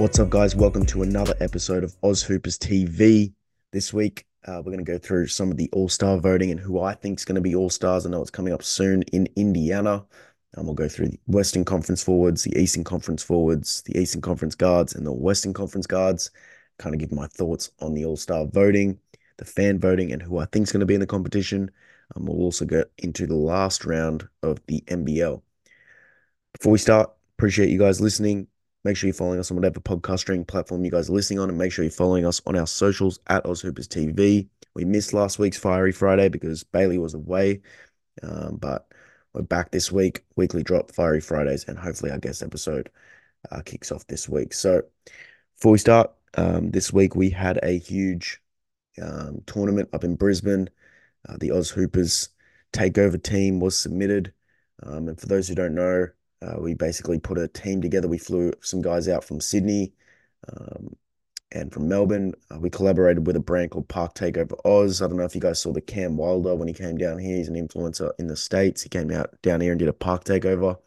What's up, guys? Welcome to another episode of Aus Hoopers TV. This week, uh, we're going to go through some of the All Star voting and who I think is going to be All Stars. I know it's coming up soon in Indiana. And we'll go through the Western Conference forwards, the Eastern Conference forwards, the Eastern Conference guards, and the Western Conference guards. Kind of give my thoughts on the All Star voting, the fan voting, and who I think is going to be in the competition. Um, we'll also get into the last round of the NBL. Before we start, appreciate you guys listening. Make sure you're following us on whatever podcast streaming platform you guys are listening on, and make sure you're following us on our socials at AusHoopers TV. We missed last week's Fiery Friday because Bailey was away, um, but we're back this week. Weekly drop Fiery Fridays, and hopefully our guest episode uh, kicks off this week. So before we start, um, this week we had a huge um, tournament up in Brisbane. Uh, the Aus Hoopers takeover team was submitted, um, and for those who don't know. Uh, we basically put a team together. We flew some guys out from Sydney um, and from Melbourne. Uh, we collaborated with a brand called Park Takeover Oz. I don't know if you guys saw the Cam Wilder when he came down here. He's an influencer in the States. He came out down here and did a park takeover.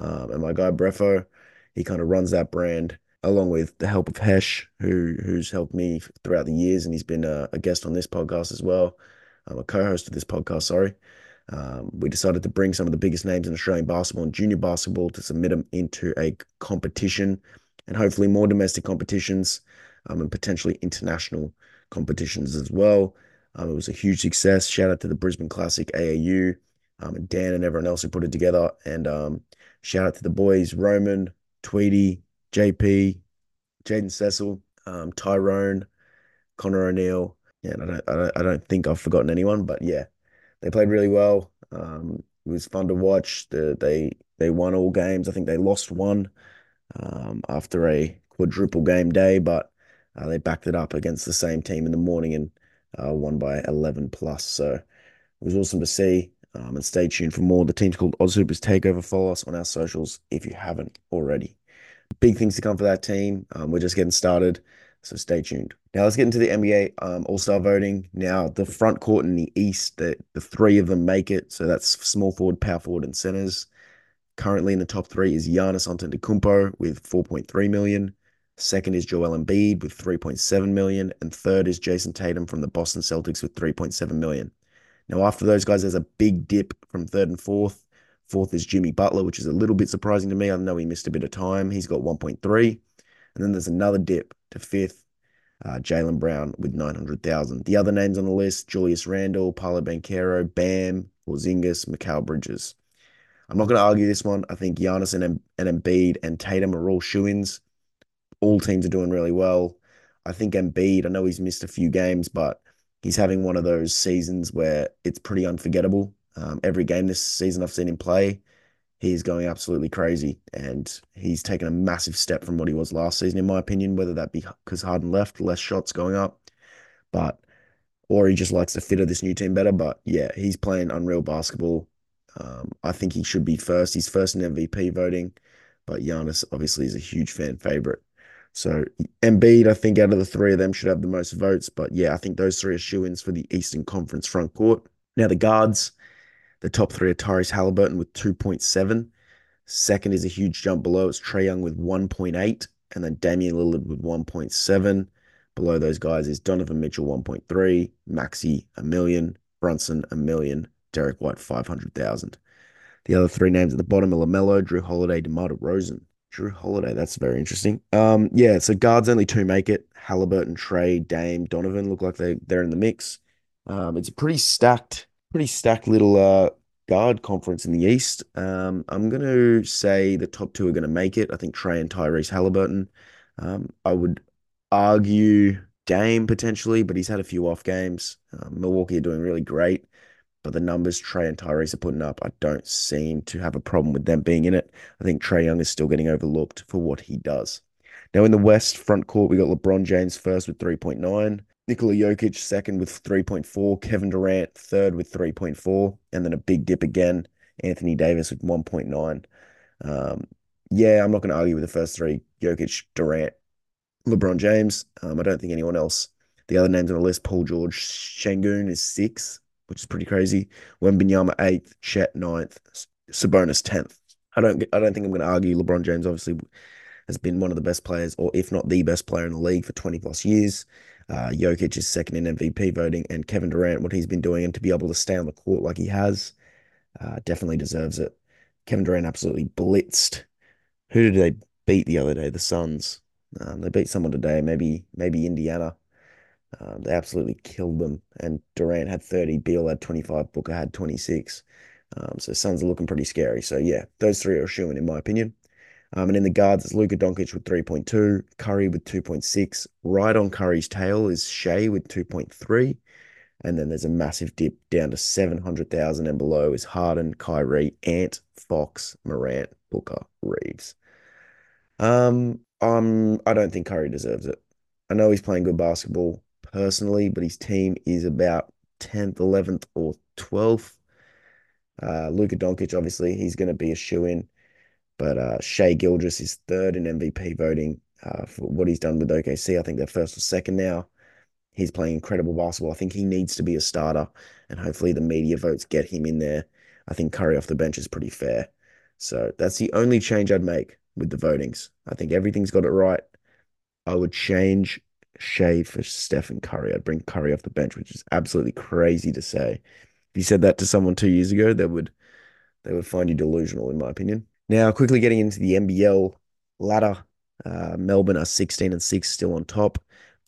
Um, and my guy Brefo, he kind of runs that brand along with the help of Hesh, who who's helped me throughout the years, and he's been a, a guest on this podcast as well. I'm a co-host of this podcast, sorry. Um, we decided to bring some of the biggest names in Australian basketball and junior basketball to submit them into a competition and hopefully more domestic competitions um, and potentially international competitions as well. Um, it was a huge success. Shout out to the Brisbane Classic AAU um, and Dan and everyone else who put it together. And um, shout out to the boys Roman, Tweedy, JP, Jaden Cecil, um, Tyrone, Connor O'Neill. Yeah, I don't, I don't, I don't think I've forgotten anyone, but yeah, they played really well. Um, it was fun to watch. The, they they won all games. I think they lost one um, after a quadruple game day, but uh, they backed it up against the same team in the morning and uh, won by 11 plus. So it was awesome to see. Um, and stay tuned for more. The team's called Aus Hoopers Takeover. Follow us on our socials if you haven't already. Big things to come for that team. Um, we're just getting started. So stay tuned. Now let's get into the NBA um, All Star voting. Now the front court in the East, the, the three of them make it. So that's small forward, power forward, and centers. Currently in the top three is Giannis Antetokounmpo with 4.3 million. Second is Joel Embiid with 3.7 million, and third is Jayson Tatum from the Boston Celtics with 3.7 million. Now after those guys, there's a big dip from third and fourth. Fourth is Jimmy Butler, which is a little bit surprising to me. I know he missed a bit of time. He's got 1.3. And then there's another dip to fifth, uh, Jaylen Brown with 900,000. The other names on the list, Julius Randle, Paolo Banchero, Bam, Porzingis, Mikal Bridges. I'm not going to argue this one. I think Giannis and, and Embiid and Tatum are all shoe ins. All teams are doing really well. I think Embiid, I know he's missed a few games, but he's having one of those seasons where it's pretty unforgettable. Um, every game this season I've seen him play, he's going absolutely crazy. And he's taken a massive step from what he was last season, in my opinion, whether that be because Harden left, less shots going up, but or he just likes the fit of this new team better. But yeah, he's playing unreal basketball. Um, I think he should be first. He's first in MVP voting, but Giannis obviously is a huge fan favorite. So Embiid, I think out of the three of them should have the most votes. But yeah, I think those three are shoe-ins for the Eastern Conference front court. Now the guards, the top three are Tyrese Halliburton with 2.7. Second is a huge jump below. It's Trae Young with 1.8. And then Damian Lillard with 1.7. Below those guys is Donovan Mitchell 1.3, Maxey a million, Brunson a million, Derrick White 500,000. The other three names at the bottom are LaMelo, Jrue Holiday, DeMar DeRozan. Jrue Holiday, that's very interesting. Um, yeah, so guards only two make it. Halliburton, Trae, Dame, Donovan look like they they're in the mix. Um, it's a pretty stacked pretty stacked little uh, guard conference in the East. Um, I'm going to say the top two are going to make it. I think Trae and Tyrese Halliburton. Um, I would argue Dame potentially, but he's had a few off games. Uh, Milwaukee are doing really great, but the numbers Trae and Tyrese are putting up, I don't seem to have a problem with them being in it. I think Trae Young is still getting overlooked for what he does. Now in the West front court, we got LeBron James first with 3.9. Nikola Jokic second with 3.4, Kevin Durant third with 3.4, and then a big dip again, Anthony Davis with 1.9. Um, yeah, I'm not going to argue with the first three Jokic, Durant, LeBron James. Um, I don't think anyone else. The other names on the list, Paul George, Sengun is six, which is pretty crazy. Wembanyama eighth, Chet ninth, Sabonis tenth. I don't I don't think I'm going to argue LeBron James obviously has been one of the best players, or if not the best player in the league for 20 plus years. Uh, Jokic is second in MVP voting, and Kevin Durant, what he's been doing, and to be able to stay on the court like he has, uh, definitely deserves it. Kevin Durant absolutely blitzed. Who did they beat the other day? The Suns. Um, they beat someone today, maybe maybe Indiana. Um, they absolutely killed them. And Durant had 30, Beal had 25, Booker had 26. Um, so Suns are looking pretty scary. So yeah, those three are shooing in my opinion. Um, and in the guards, it's Luka Doncic with 3.2, Curry with 2.6. Right on Curry's tail is Shai with 2.3. And then there's a massive dip down to 700,000 and below is Harden, Kyrie, Ant, Fox, Morant, Booker, Reaves. Um, um, I don't think Curry deserves it. I know he's playing good basketball personally, but his team is about 10th, 11th, or 12th. Uh, Luka Doncic, obviously, he's going to be a shoe in. But uh, Shai Gilgeous is third in MVP voting uh, for what he's done with OKC. I think they're first or second now. He's playing incredible basketball. I think he needs to be a starter, and hopefully the media votes get him in there. I think Curry off the bench is pretty fair. So that's the only change I'd make with the votings. I think everything's got it right. I would change Shai for Stephen Curry. I'd bring Curry off the bench, which is absolutely crazy to say. If you said that to someone two years ago, they would they would find you delusional, in my opinion. Now, quickly getting into the NBL ladder, uh, Melbourne are 16 and 6 still on top.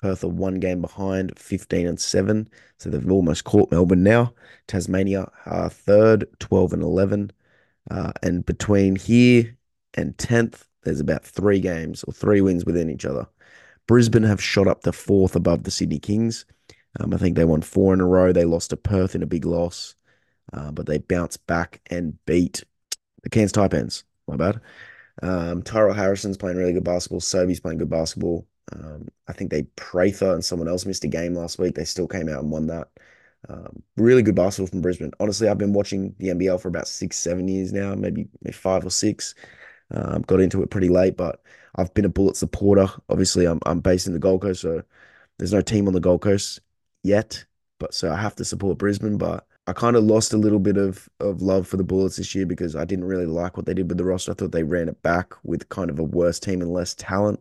Perth are one game behind, 15 and 7. So they've almost caught Melbourne now. Tasmania are third, 12 and 11. Uh, and between here and 10th, there's about three games or three wins within each other. Brisbane have shot up to fourth above the Sydney Kings. Um, I think they won four in a row. They lost to Perth in a big loss, uh, but they bounced back and beat the Cairns Taipans. My bad. Um, Tyrell Harrison's playing really good basketball. Sobey's playing good basketball. Um, I think they Prather and someone else missed a game last week. They still came out and won that. Um, really good basketball from Brisbane. Honestly, I've been watching the NBL for about six, seven years now, maybe, maybe five or six. Um, got into it pretty late, but I've been a Bullet supporter. Obviously, I'm I'm based in the Gold Coast, so there's no team on the Gold Coast yet. But so I have to support Brisbane. But I kind of lost a little bit of of love for the Bullets this year because I didn't really like what they did with the roster. I thought they ran it back with kind of a worse team and less talent.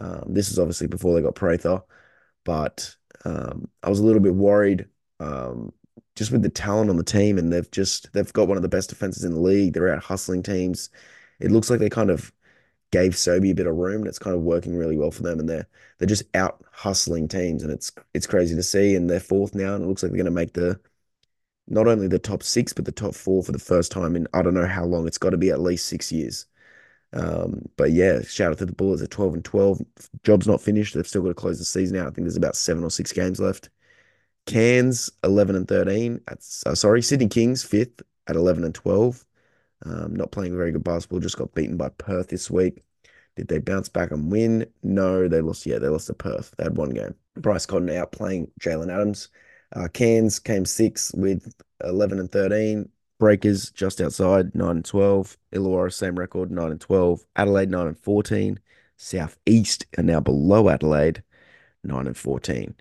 Um, this is obviously before they got Prather, but um, I was a little bit worried um, just with the talent on the team, and they've just they've got one of the best defenses in the league. They're out hustling teams. It looks like they kind of gave Sobey a bit of room, and it's kind of working really well for them. And they're they're just out hustling teams, and it's it's crazy to see. And they're fourth now, and it looks like they're going to make the not only the top six, but the top four for the first time in I don't know how long. It's got to be at least six years. Um, but yeah, shout out to the Bullets at 12 and 12. Job's not finished. They've still got to close the season out. I think there's about seven or six games left. Cairns 11 and 13. That's uh, sorry, Sydney Kings fifth at 11 and 12. Um, not playing very good basketball. Just got beaten by Perth this week. Did they bounce back and win? No, they lost. Yeah, they lost to Perth. They had one game. Bryce Cotton out playing Jalen Adams. Uh, Cairns came six with 11 and 13. Breakers just outside, 9 and 12. Illawarra, same record, 9 and 12. Adelaide, 9 and 14. South East are now below Adelaide, 9 and 14.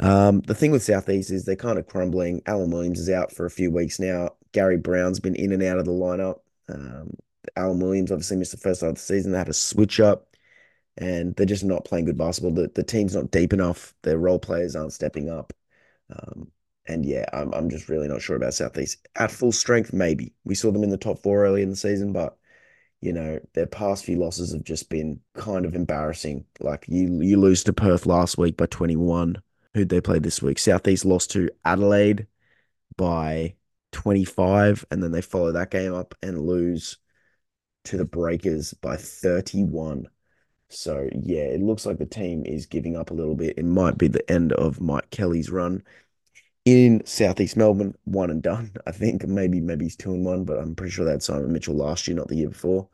Um, the thing with Southeast is they're kind of crumbling. Alan Williams is out for a few weeks now. Gary Browne's been in and out of the lineup. Um, Alan Williams obviously missed the first half of the season. They had a switch up and they're just not playing good basketball. The, the team's not deep enough. Their role players aren't stepping up. Um, and yeah, I'm, I'm just really not sure about Southeast. At full strength, maybe. We saw them in the top four early in the season, but you know, their past few losses have just been kind of embarrassing. Like you you lose to Perth last week by 21. Who'd they play this week? Southeast lost to Adelaide by 25, and then they follow that game up and lose to the Breakers by 31. So yeah, it looks like the team is giving up a little bit. It might be the end of Mike Kelly's run in Southeast Melbourne, one and done. I think maybe maybe he's two and one, but I'm pretty sure that's Simon Mitchell last year, not the year before.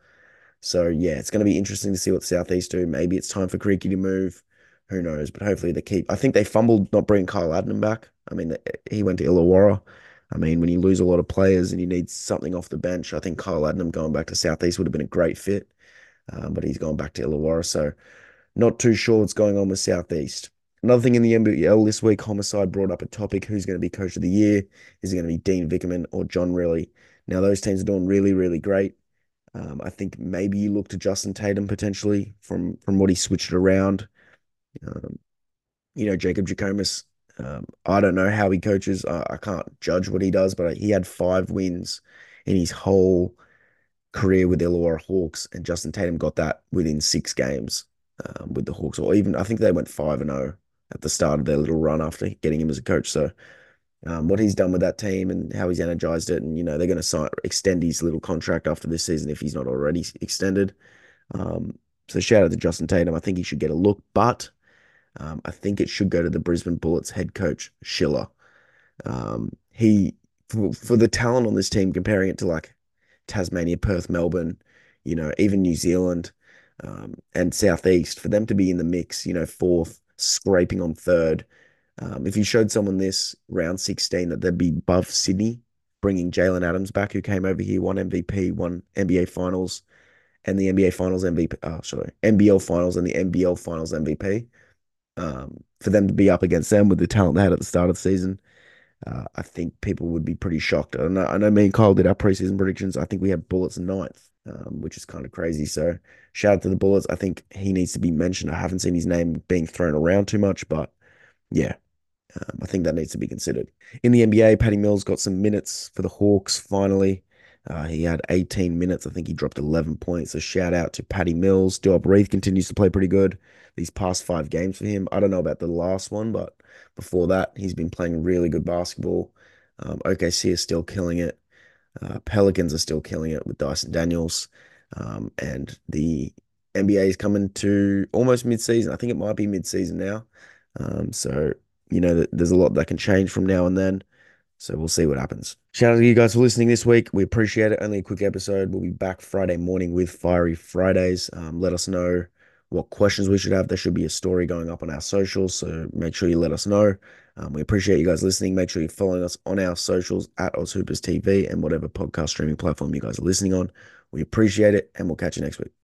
So yeah, it's going to be interesting to see what Southeast do. Maybe it's time for Creaky to move. Who knows? But hopefully they keep. I think they fumbled not bringing Kyle Adnam back. I mean, eh, he went to Illawarra. I mean, when you lose a lot of players and you need something off the bench, I think Kyle Adnam going back to Southeast would have been a great fit. Um, but he's gone back to Illawarra, so not too sure what's going on with Southeast. Another thing in the NBL this week, Homicide brought up a topic: who's going to be Coach of the Year? Is it going to be Dean Vickerman or John Rillie? Now those teams are doing really, really great. Um, I think maybe you look to Justin Tatum potentially from from what he switched around. Um, you know, Jacob Jackomas. Um, I don't know how he coaches. I, I can't judge what he does, but he had five wins in his whole career with the Illawarra Hawks, and Justin Tatum got that within six games um, with the Hawks, or even I think they went five and zero at the start of their little run after getting him as a coach. So um, what he's done with that team and how he's energized it. And, you know, they're going to extend his little contract after this season if he's not already extended. Um, so shout out to Justin Tatum. I think he should get a look, but um, I think it should go to the Brisbane Bullets head coach, Schueller. Um, he, for, for the talent on this team, comparing it to like Tasmania, Perth, Melbourne, you know, even New Zealand um, and Southeast, for them to be in the mix, you know, fourth, scraping on third, um, if you showed someone this round 16 that they'd be above Sydney, bringing Jalen Adams back, who came over here, won MVP, won NBA Finals, and the NBA Finals MVP. Oh, sorry, NBL Finals and the NBL Finals MVP. Um, for them to be up against them with the talent they had at the start of the season, uh, I think people would be pretty shocked. I know, I know me and Kyle did our preseason predictions. I think we have Bullets ninth, um, which is kind of crazy. So shout out to the Bullets. I think he needs to be mentioned. I haven't seen his name being thrown around too much, but yeah, um, I think that needs to be considered. In the NBA, Patty Mills got some minutes for the Hawks finally. Uh, he had 18 minutes. I think he dropped 11 points. So shout out to Patty Mills. Duop Reath continues to play pretty good these past five games for him. I don't know about the last one, but before that, he's been playing really good basketball. Um, OKC is still killing it. Uh, Pelicans are still killing it with Dyson Daniels. Um, and the NBA is coming to almost mid-season. I think it might be mid-season now. Um, so you know, there's a lot that can change from now and then. So we'll see what happens. Shout out to you guys for listening this week. We appreciate it. Only a quick episode. We'll be back Friday morning with Fiery Fridays. Um, let us know what questions we should have. There should be a story going up on our socials. So make sure you let us know. Um, we appreciate you guys listening. Make sure you're following us on our socials at AusHoopers TV and whatever podcast streaming platform you guys are listening on. We appreciate it and we'll catch you next week.